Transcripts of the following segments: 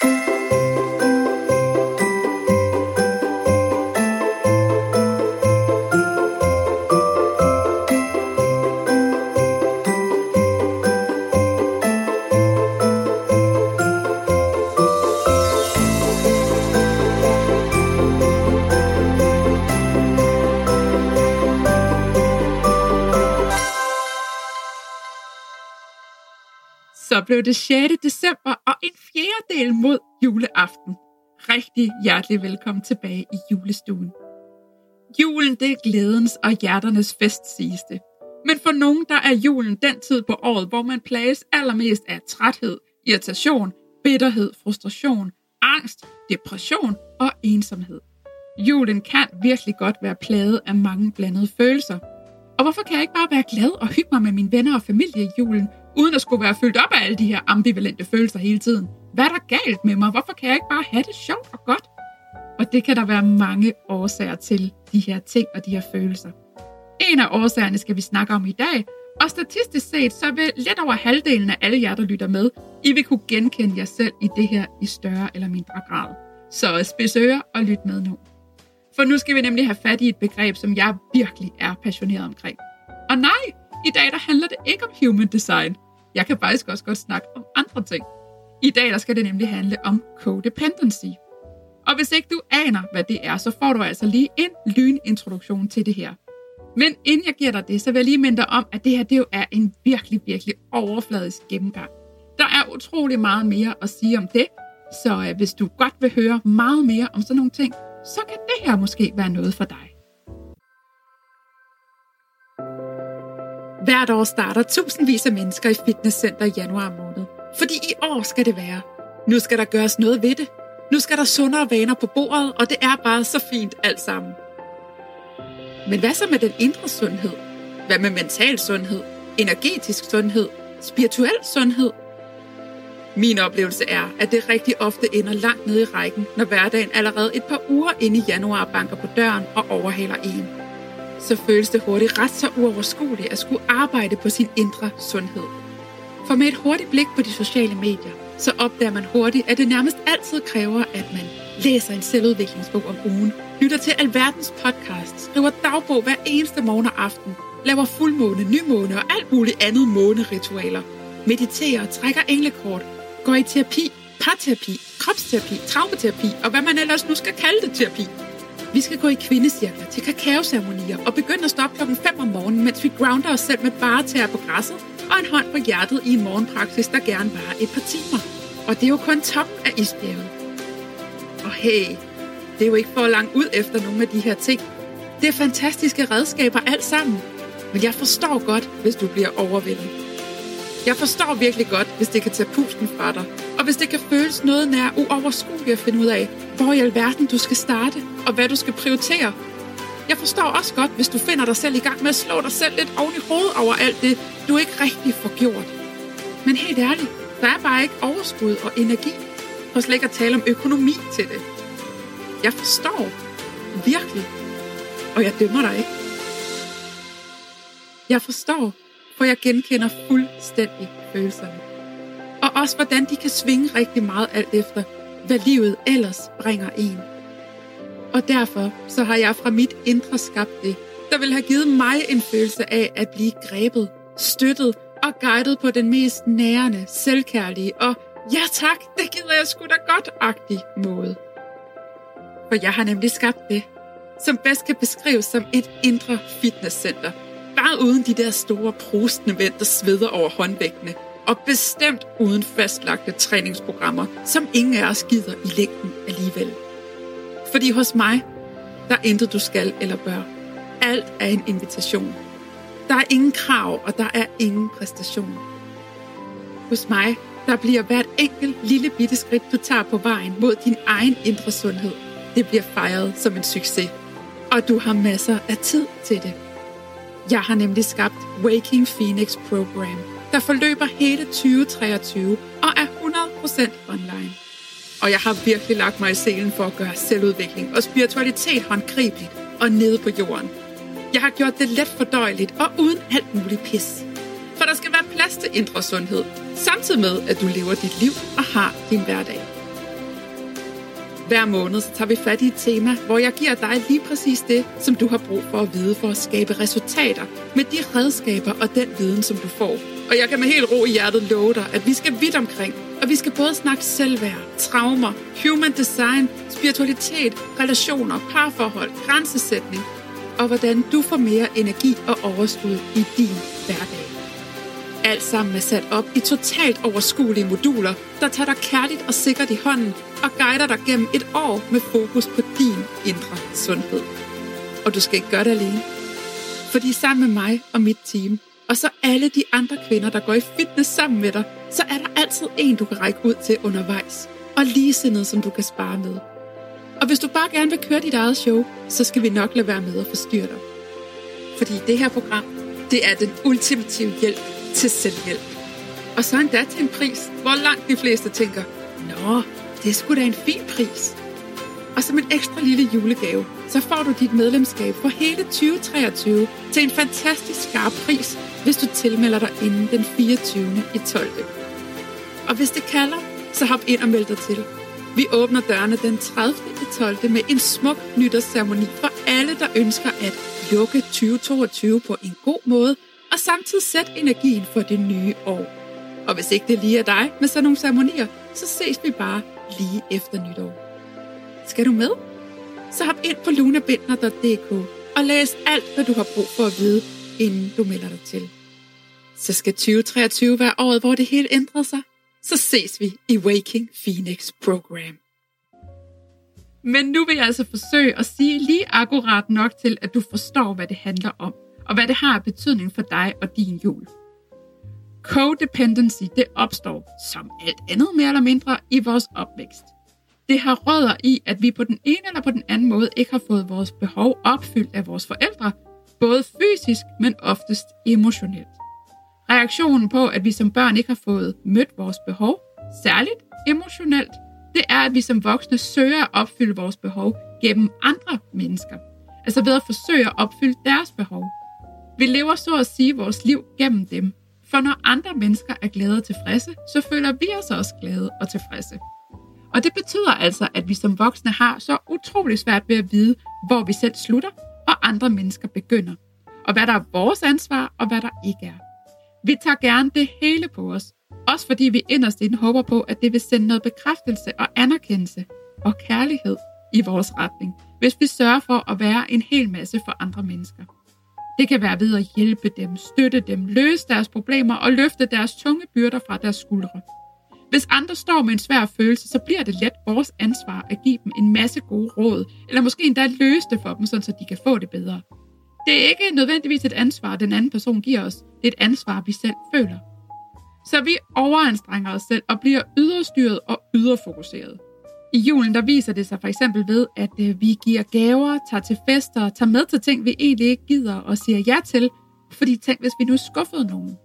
Så blev det 6. december halvdel mod juleaften. Rigtig hjertelig velkommen tilbage i julestuen. Julen det er glædens og hjerternes fest, siges det. Men for nogen der er julen den tid på året, hvor man plages allermest af træthed, irritation, bitterhed, frustration, angst, depression og ensomhed. Julen kan virkelig godt være plaget af mange blandede følelser. Og hvorfor kan jeg ikke bare være glad og hygge mig med mine venner og familie i julen, uden at skulle være fyldt op af alle de her ambivalente følelser hele tiden? Hvad er der galt med mig? Hvorfor kan jeg ikke bare have det sjovt og godt? Og det kan der være mange årsager til, de her ting og de her følelser. En af årsagerne skal vi snakke om i dag, og statistisk set, så vil lidt over halvdelen af alle jer, der lytter med, I vil kunne genkende jer selv i det her i større eller mindre grad. Så spids ører og lyt med nu. For nu skal vi nemlig have fat i et begreb, som jeg virkelig er passioneret omkring. Og nej, i dag der handler det ikke om human design. Jeg kan faktisk også godt snakke om andre ting. I dag der skal det nemlig handle om codependency. Og hvis ikke du aner, hvad det er, så får du altså lige en lynintroduktion til det her. Men inden jeg giver dig det, så vil jeg lige minde dig om, at det her det jo er en virkelig, virkelig overfladisk gennemgang. Der er utrolig meget mere at sige om det, så øh, hvis du godt vil høre meget mere om sådan nogle ting, så kan det her måske være noget for dig. Hvert år starter tusindvis af mennesker i fitnesscenter i januar måned. Fordi i år skal det være. Nu skal der gøres noget ved det. Nu skal der sundere vaner på bordet, og det er bare så fint alt sammen. Men hvad så med den indre sundhed? Hvad med mental sundhed? Energetisk sundhed? Spirituel sundhed? Min oplevelse er, at det rigtig ofte ender langt nede i rækken, når hverdagen allerede et par uger inde i januar banker på døren og overhaler en. Så føles det hurtigt ret så uoverskueligt at skulle arbejde på sin indre sundhed. For med et hurtigt blik på de sociale medier, så opdager man hurtigt, at det nærmest altid kræver, at man læser en selvudviklingsbog om ugen, lytter til alverdens podcast, skriver dagbog hver eneste morgen og aften, laver fuldmåne, nymåne og alt muligt andet måneritualer, mediterer, trækker englekort, går i terapi, parterapi, kropsterapi, traumaterapi og hvad man ellers nu skal kalde det terapi. Vi skal gå i kvindecirkler til kakaoceremonier og begynde at stoppe klokken 5 om morgenen, mens vi grounder os selv med bare tæer på græsset og en hånd på hjertet i en morgenpraksis, der gerne varer et par timer. Og det er jo kun top af isbjerget. Og hey, det er jo ikke for langt ud efter nogle af de her ting. Det er fantastiske redskaber alt sammen. Men jeg forstår godt, hvis du bliver overvældet. Jeg forstår virkelig godt, hvis det kan tage pusten fra dig, og hvis det kan føles noget nær uoverskueligt at finde ud af, hvor i alverden du skal starte, og hvad du skal prioritere. Jeg forstår også godt, hvis du finder dig selv i gang med at slå dig selv lidt oven i hovedet over alt det, du ikke rigtig får gjort. Men helt ærligt, der er bare ikke overskud og energi, og slet ikke at tale om økonomi til det. Jeg forstår. Virkelig. Og jeg dømmer dig ikke. Jeg forstår, for jeg genkender fuldstændig følelserne. Og også hvordan de kan svinge rigtig meget alt efter, hvad livet ellers bringer en. Og derfor så har jeg fra mit indre skabt det, der vil have givet mig en følelse af at blive grebet, støttet og guidet på den mest nærende, selvkærlige og ja tak, det gider jeg sgu da godt-agtig måde. For jeg har nemlig skabt det, som bedst kan beskrives som et indre fitnesscenter – Bare uden de der store prostende mænd, der sveder over håndvægtene. Og bestemt uden fastlagte træningsprogrammer, som ingen af os gider i længden alligevel. Fordi hos mig, der er intet du skal eller bør. Alt er en invitation. Der er ingen krav, og der er ingen præstation. Hos mig, der bliver hvert enkelt lille bitte skridt, du tager på vejen mod din egen indre sundhed, det bliver fejret som en succes. Og du har masser af tid til det. Jeg har nemlig skabt Waking Phoenix Program, der forløber hele 2023 og er 100% online. Og jeg har virkelig lagt mig i selen for at gøre selvudvikling og spiritualitet håndgribeligt og nede på jorden. Jeg har gjort det let fordøjeligt og uden alt muligt pis. For der skal være plads til indre sundhed, samtidig med, at du lever dit liv og har din hverdag. Hver måned så tager vi fat i et tema, hvor jeg giver dig lige præcis det, som du har brug for at vide for at skabe resultater med de redskaber og den viden, som du får. Og jeg kan med helt ro i hjertet love dig, at vi skal vidt omkring, vi skal både snakke selvværd, traumer, human design, spiritualitet, relationer, parforhold, grænsesætning, og hvordan du får mere energi og overskud i din hverdag. Alt sammen er sat op i totalt overskuelige moduler, der tager dig kærligt og sikkert i hånden og guider dig gennem et år med fokus på din indre sundhed. Og du skal ikke gøre det alene. Fordi sammen med mig og mit team, og så alle de andre kvinder, der går i fitness sammen med dig, så er der altid en, du kan række ud til undervejs. Og ligesindede, som du kan spare med. Og hvis du bare gerne vil køre dit eget show, så skal vi nok lade være med at forstyrre dig. Fordi det her program, det er den ultimative hjælp til selvhjælp. Og så endda til en pris, hvor langt de fleste tænker, Nå, det skulle da en fin pris. Og som en ekstra lille julegave, så får du dit medlemskab for hele 2023 til en fantastisk skarp pris, hvis du tilmelder dig inden den 24. i 12. Og hvis det kalder, så hop ind og meld dig til. Vi åbner dørene den 30. i 12. med en smuk nytårsceremoni for alle, der ønsker at lukke 2022 på en god måde – og samtidig sætte energien for det nye år. Og hvis ikke det lige er dig med sådan nogle ceremonier, så ses vi bare lige efter nytår. Skal du med? Så hop ind på lunabindner.dk og læs alt, hvad du har brug for at vide, inden du melder dig til. Så skal 2023 være året, hvor det hele ændrer sig. Så ses vi i Waking Phoenix Program. Men nu vil jeg altså forsøge at sige lige akkurat nok til, at du forstår, hvad det handler om og hvad det har af betydning for dig og din jul. Codependency, det opstår, som alt andet mere eller mindre, i vores opvækst. Det har rødder i, at vi på den ene eller på den anden måde ikke har fået vores behov opfyldt af vores forældre, både fysisk, men oftest emotionelt. Reaktionen på, at vi som børn ikke har fået mødt vores behov, særligt emotionelt, det er, at vi som voksne søger at opfylde vores behov gennem andre mennesker. Altså ved at forsøge at opfylde deres behov. Vi lever så at sige vores liv gennem dem. For når andre mennesker er glade og tilfredse, så føler vi os også glade og tilfredse. Og det betyder altså, at vi som voksne har så utrolig svært ved at vide, hvor vi selv slutter, og andre mennesker begynder. Og hvad der er vores ansvar, og hvad der ikke er. Vi tager gerne det hele på os. Også fordi vi inderst inden håber på, at det vil sende noget bekræftelse og anerkendelse og kærlighed i vores retning, hvis vi sørger for at være en hel masse for andre mennesker. Det kan være ved at hjælpe dem, støtte dem, løse deres problemer og løfte deres tunge byrder fra deres skuldre. Hvis andre står med en svær følelse, så bliver det let vores ansvar at give dem en masse gode råd, eller måske endda løse det for dem, så de kan få det bedre. Det er ikke nødvendigvis et ansvar, den anden person giver os. Det er et ansvar, vi selv føler. Så vi overanstrenger os selv og bliver yderstyret og yderfokuseret. I julen der viser det sig for eksempel ved, at øh, vi giver gaver, tager til fester, tager med til ting, vi egentlig ikke gider og siger ja til, fordi tænk, hvis vi nu skuffede nogen.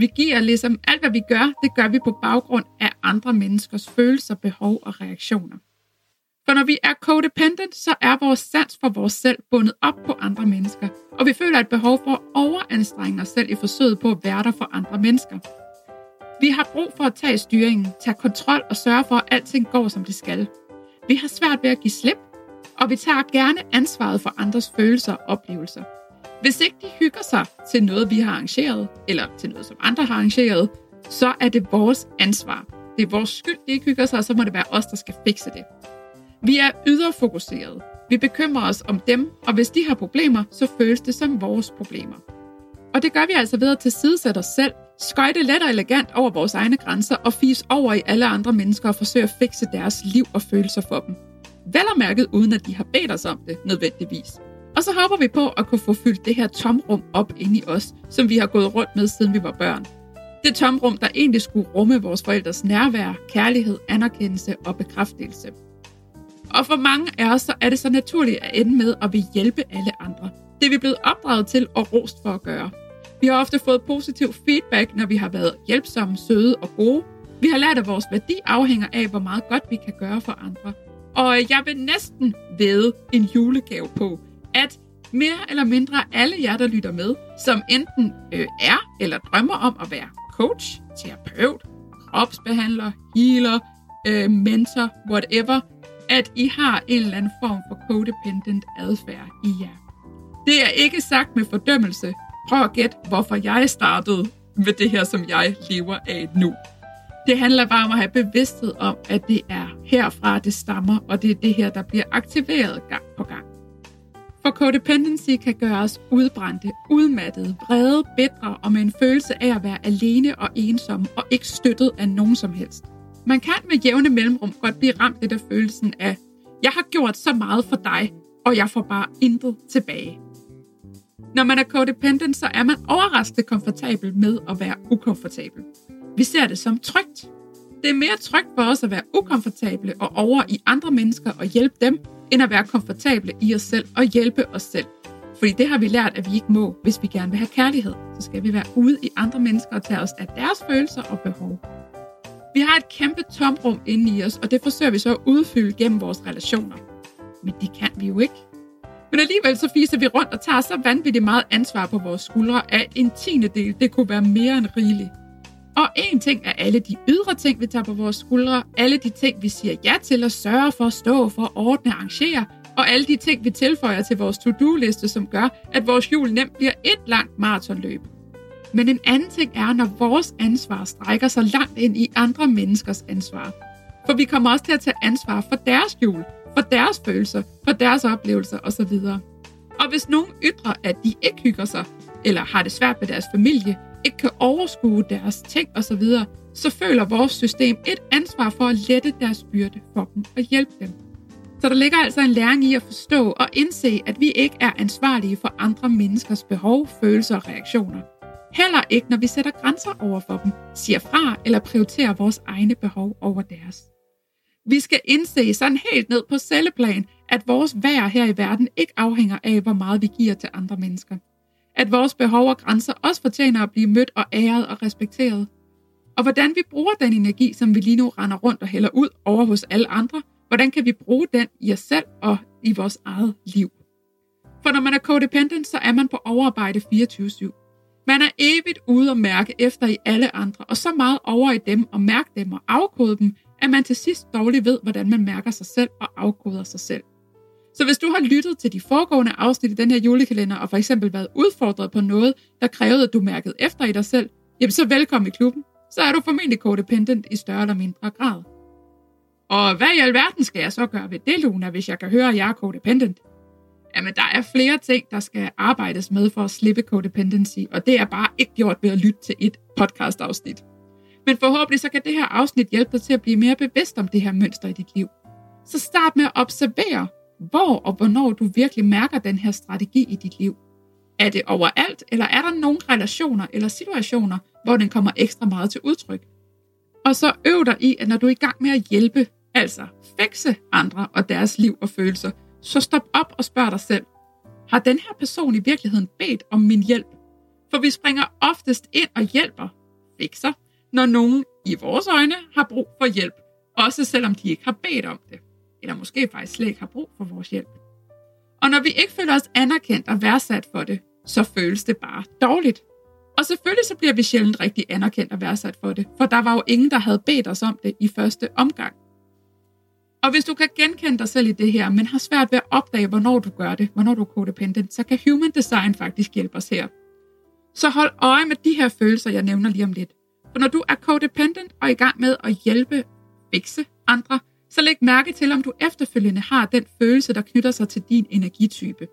Vi giver ligesom alt, hvad vi gør, det gør vi på baggrund af andre menneskers følelser, behov og reaktioner. For når vi er codependent, så er vores sans for vores selv bundet op på andre mennesker, og vi føler et behov for at overanstrenge os selv i forsøget på at være der for andre mennesker. Vi har brug for at tage styringen, tage kontrol og sørge for, at alting går, som det skal. Vi har svært ved at give slip, og vi tager gerne ansvaret for andres følelser og oplevelser. Hvis ikke de hygger sig til noget, vi har arrangeret, eller til noget, som andre har arrangeret, så er det vores ansvar. Det er vores skyld, de ikke hygger sig, og så må det være os, der skal fikse det. Vi er yderfokuseret. Vi bekymrer os om dem, og hvis de har problemer, så føles det som vores problemer. Og det gør vi altså ved at tilsidesætte os selv skøjte let og elegant over vores egne grænser og fise over i alle andre mennesker og forsøge at fikse deres liv og følelser for dem. Vel og mærket uden at de har bedt os om det nødvendigvis. Og så håber vi på at kunne få fyldt det her tomrum op ind i os, som vi har gået rundt med siden vi var børn. Det tomrum, der egentlig skulle rumme vores forældres nærvær, kærlighed, anerkendelse og bekræftelse. Og for mange af os så er det så naturligt at ende med at vil hjælpe alle andre. Det er vi blevet opdraget til og rost for at gøre. Vi har ofte fået positiv feedback, når vi har været hjælpsomme, søde og gode. Vi har lært, at vores værdi afhænger af, hvor meget godt vi kan gøre for andre. Og jeg vil næsten ved en julegave på, at mere eller mindre alle jer, der lytter med, som enten øh, er eller drømmer om at være coach, terapeut, kropsbehandler, healer, øh, mentor, whatever, at I har en eller anden form for codependent adfærd i jer. Det er ikke sagt med fordømmelse. Prøv at gætte, hvorfor jeg startede med det her, som jeg lever af nu. Det handler bare om at have bevidsthed om, at det er herfra, det stammer, og det er det her, der bliver aktiveret gang på gang. For codependency kan gøre os udbrændte, udmattede, vrede, bedre og med en følelse af at være alene og ensom og ikke støttet af nogen som helst. Man kan med jævne mellemrum godt blive ramt lidt af følelsen af, jeg har gjort så meget for dig, og jeg får bare intet tilbage. Når man er codependent, så er man overraskende komfortabel med at være ukomfortabel. Vi ser det som trygt. Det er mere trygt for os at være ukomfortable og over i andre mennesker og hjælpe dem, end at være komfortable i os selv og hjælpe os selv. Fordi det har vi lært, at vi ikke må, hvis vi gerne vil have kærlighed. Så skal vi være ude i andre mennesker og tage os af deres følelser og behov. Vi har et kæmpe tomrum inde i os, og det forsøger vi så at udfylde gennem vores relationer. Men det kan vi jo ikke. Men alligevel så fiser vi rundt og tager så vanvittigt meget ansvar på vores skuldre, at en tiende del, det kunne være mere end rigeligt. Og en ting er alle de ydre ting, vi tager på vores skuldre, alle de ting, vi siger ja til at sørge for, stå for, ordne, arrangere, og alle de ting, vi tilføjer til vores to-do-liste, som gør, at vores jul nemt bliver et langt maratonløb. Men en anden ting er, når vores ansvar strækker sig langt ind i andre menneskers ansvar. For vi kommer også til at tage ansvar for deres jul, for deres følelser, for deres oplevelser osv. Og hvis nogen ytrer, at de ikke hygger sig, eller har det svært med deres familie, ikke kan overskue deres ting osv., så føler vores system et ansvar for at lette deres byrde for dem og hjælpe dem. Så der ligger altså en læring i at forstå og indse, at vi ikke er ansvarlige for andre menneskers behov, følelser og reaktioner. Heller ikke, når vi sætter grænser over for dem, siger fra eller prioriterer vores egne behov over deres. Vi skal indse sådan helt ned på celleplan, at vores værd her i verden ikke afhænger af, hvor meget vi giver til andre mennesker. At vores behov og grænser også fortjener at blive mødt og æret og respekteret. Og hvordan vi bruger den energi, som vi lige nu render rundt og hælder ud over hos alle andre, hvordan kan vi bruge den i os selv og i vores eget liv? For når man er codependent, så er man på overarbejde 24-7. Man er evigt ude og mærke efter i alle andre, og så meget over i dem og mærke dem og afkode dem, at man til sidst dårligt ved, hvordan man mærker sig selv og afkoder sig selv. Så hvis du har lyttet til de foregående afsnit i den her julekalender, og for eksempel været udfordret på noget, der krævede, at du mærkede efter i dig selv, jamen så velkommen i klubben. Så er du formentlig codependent i større eller mindre grad. Og hvad i alverden skal jeg så gøre ved det, Luna, hvis jeg kan høre, at jeg er codependent? Jamen, der er flere ting, der skal arbejdes med for at slippe codependency, og det er bare ikke gjort ved at lytte til et podcast-afsnit. Men forhåbentlig så kan det her afsnit hjælpe dig til at blive mere bevidst om det her mønster i dit liv. Så start med at observere, hvor og hvornår du virkelig mærker den her strategi i dit liv. Er det overalt, eller er der nogle relationer eller situationer, hvor den kommer ekstra meget til udtryk? Og så øv dig i, at når du er i gang med at hjælpe, altså fikse andre og deres liv og følelser, så stop op og spørg dig selv, har den her person i virkeligheden bedt om min hjælp? For vi springer oftest ind og hjælper, fikser, når nogen i vores øjne har brug for hjælp, også selvom de ikke har bedt om det, eller måske faktisk slet ikke har brug for vores hjælp. Og når vi ikke føler os anerkendt og værdsat for det, så føles det bare dårligt. Og selvfølgelig så bliver vi sjældent rigtig anerkendt og værdsat for det, for der var jo ingen, der havde bedt os om det i første omgang. Og hvis du kan genkende dig selv i det her, men har svært ved at opdage, hvornår du gør det, hvornår du er codependent, så kan Human Design faktisk hjælpe os her. Så hold øje med de her følelser, jeg nævner lige om lidt. For når du er codependent og er i gang med at hjælpe, fikse andre, så læg mærke til, om du efterfølgende har den følelse, der knytter sig til din energitype.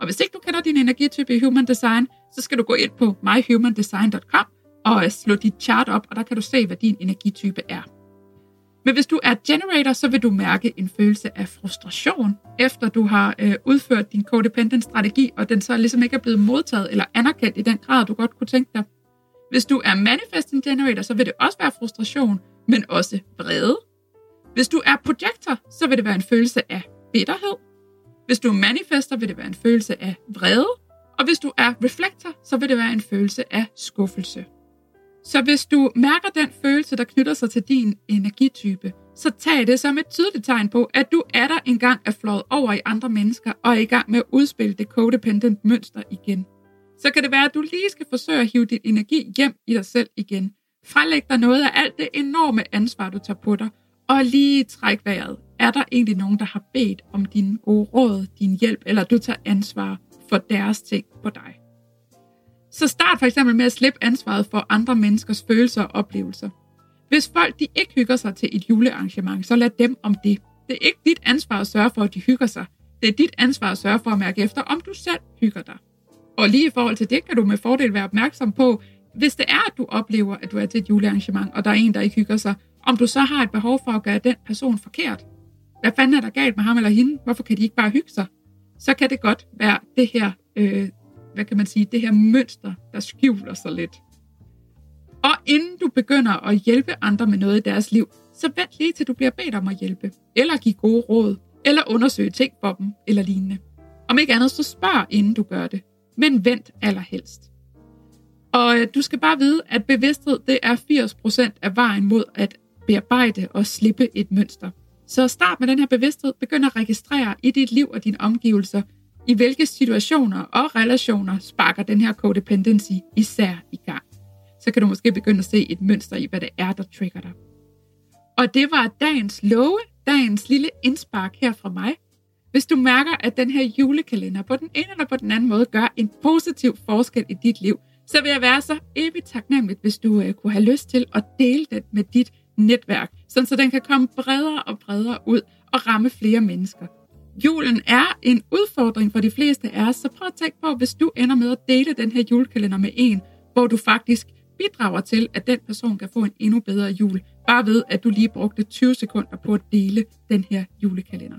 Og hvis ikke du kender din energitype i Human Design, så skal du gå ind på myhumandesign.com og øh, slå dit chart op, og der kan du se, hvad din energitype er. Men hvis du er generator, så vil du mærke en følelse af frustration, efter du har øh, udført din codependent strategi, og den så ligesom ikke er blevet modtaget eller anerkendt i den grad, du godt kunne tænke dig. Hvis du er manifesting generator, så vil det også være frustration, men også vrede. Hvis du er projector, så vil det være en følelse af bitterhed. Hvis du er manifester, vil det være en følelse af vrede. Og hvis du er reflektor, så vil det være en følelse af skuffelse. Så hvis du mærker den følelse, der knytter sig til din energitype, så tag det som et tydeligt tegn på, at du er der engang er flået over i andre mennesker og er i gang med at udspille det codependent mønster igen så kan det være, at du lige skal forsøge at hive din energi hjem i dig selv igen. Frelæg dig noget af alt det enorme ansvar, du tager på dig, og lige træk vejret. er der egentlig nogen, der har bedt om din gode råd, din hjælp, eller du tager ansvar for deres ting på dig. Så start for eksempel med at slippe ansvaret for andre menneskers følelser og oplevelser. Hvis folk de ikke hygger sig til et julearrangement, så lad dem om det. Det er ikke dit ansvar at sørge for, at de hygger sig. Det er dit ansvar at sørge for at mærke efter, om du selv hygger dig. Og lige i forhold til det, kan du med fordel være opmærksom på, hvis det er, at du oplever, at du er til et julearrangement, og der er en, der ikke hygger sig, om du så har et behov for at gøre den person forkert. Hvad fanden er der galt med ham eller hende? Hvorfor kan de ikke bare hygge sig? Så kan det godt være det her, øh, hvad kan man sige, det her mønster, der skjuler sig lidt. Og inden du begynder at hjælpe andre med noget i deres liv, så vent lige til du bliver bedt om at hjælpe, eller give gode råd, eller undersøge ting for dem, eller lignende. Om ikke andet, så spørg inden du gør det, men vent allerhelst. Og øh, du skal bare vide, at bevidsthed det er 80% af vejen mod at bearbejde og slippe et mønster. Så start med den her bevidsthed. Begynd at registrere i dit liv og dine omgivelser, i hvilke situationer og relationer sparker den her codependency især i gang. Så kan du måske begynde at se et mønster i, hvad det er, der trigger dig. Og det var dagens love, dagens lille indspark her fra mig. Hvis du mærker, at den her julekalender på den ene eller på den anden måde gør en positiv forskel i dit liv, så vil jeg være så evigt taknemmelig, hvis du øh, kunne have lyst til at dele den med dit netværk, sådan så den kan komme bredere og bredere ud og ramme flere mennesker. Julen er en udfordring for de fleste af os, så prøv at tænke på, hvis du ender med at dele den her julekalender med en, hvor du faktisk bidrager til, at den person kan få en endnu bedre jul, bare ved, at du lige brugte 20 sekunder på at dele den her julekalender.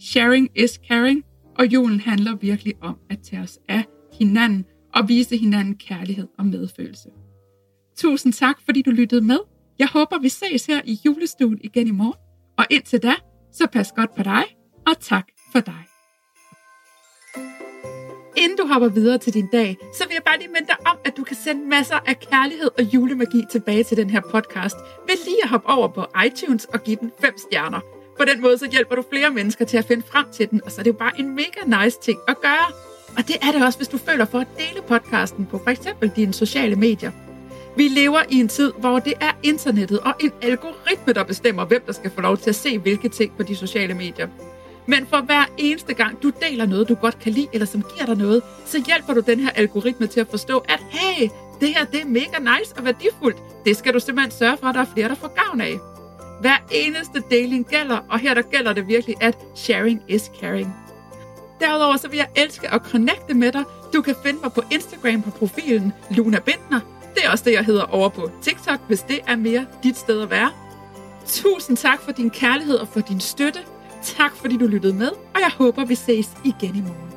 Sharing is caring, og julen handler virkelig om at tage os af hinanden og vise hinanden kærlighed og medfølelse. Tusind tak, fordi du lyttede med. Jeg håber, vi ses her i julestuen igen i morgen. Og indtil da, så pas godt på dig, og tak for dig. Inden du hopper videre til din dag, så vil jeg bare lige minde dig om, at du kan sende masser af kærlighed og julemagi tilbage til den her podcast ved lige at hoppe over på iTunes og give den 5 stjerner. På den måde så hjælper du flere mennesker til at finde frem til den, og så er det jo bare en mega nice ting at gøre. Og det er det også, hvis du føler for at dele podcasten på f.eks. dine sociale medier. Vi lever i en tid, hvor det er internettet og en algoritme, der bestemmer, hvem der skal få lov til at se hvilke ting på de sociale medier. Men for hver eneste gang, du deler noget, du godt kan lide, eller som giver dig noget, så hjælper du den her algoritme til at forstå, at hey, det her det er mega nice og værdifuldt. Det skal du simpelthen sørge for, at der er flere, der får gavn af. Hver eneste deling gælder, og her der gælder det virkelig, at sharing is caring. Derudover så vil jeg elske at connecte med dig. Du kan finde mig på Instagram på profilen Luna Bindner, det er også det, jeg hedder over på TikTok, hvis det er mere dit sted at være. Tusind tak for din kærlighed og for din støtte. Tak fordi du lyttede med, og jeg håber, vi ses igen i morgen.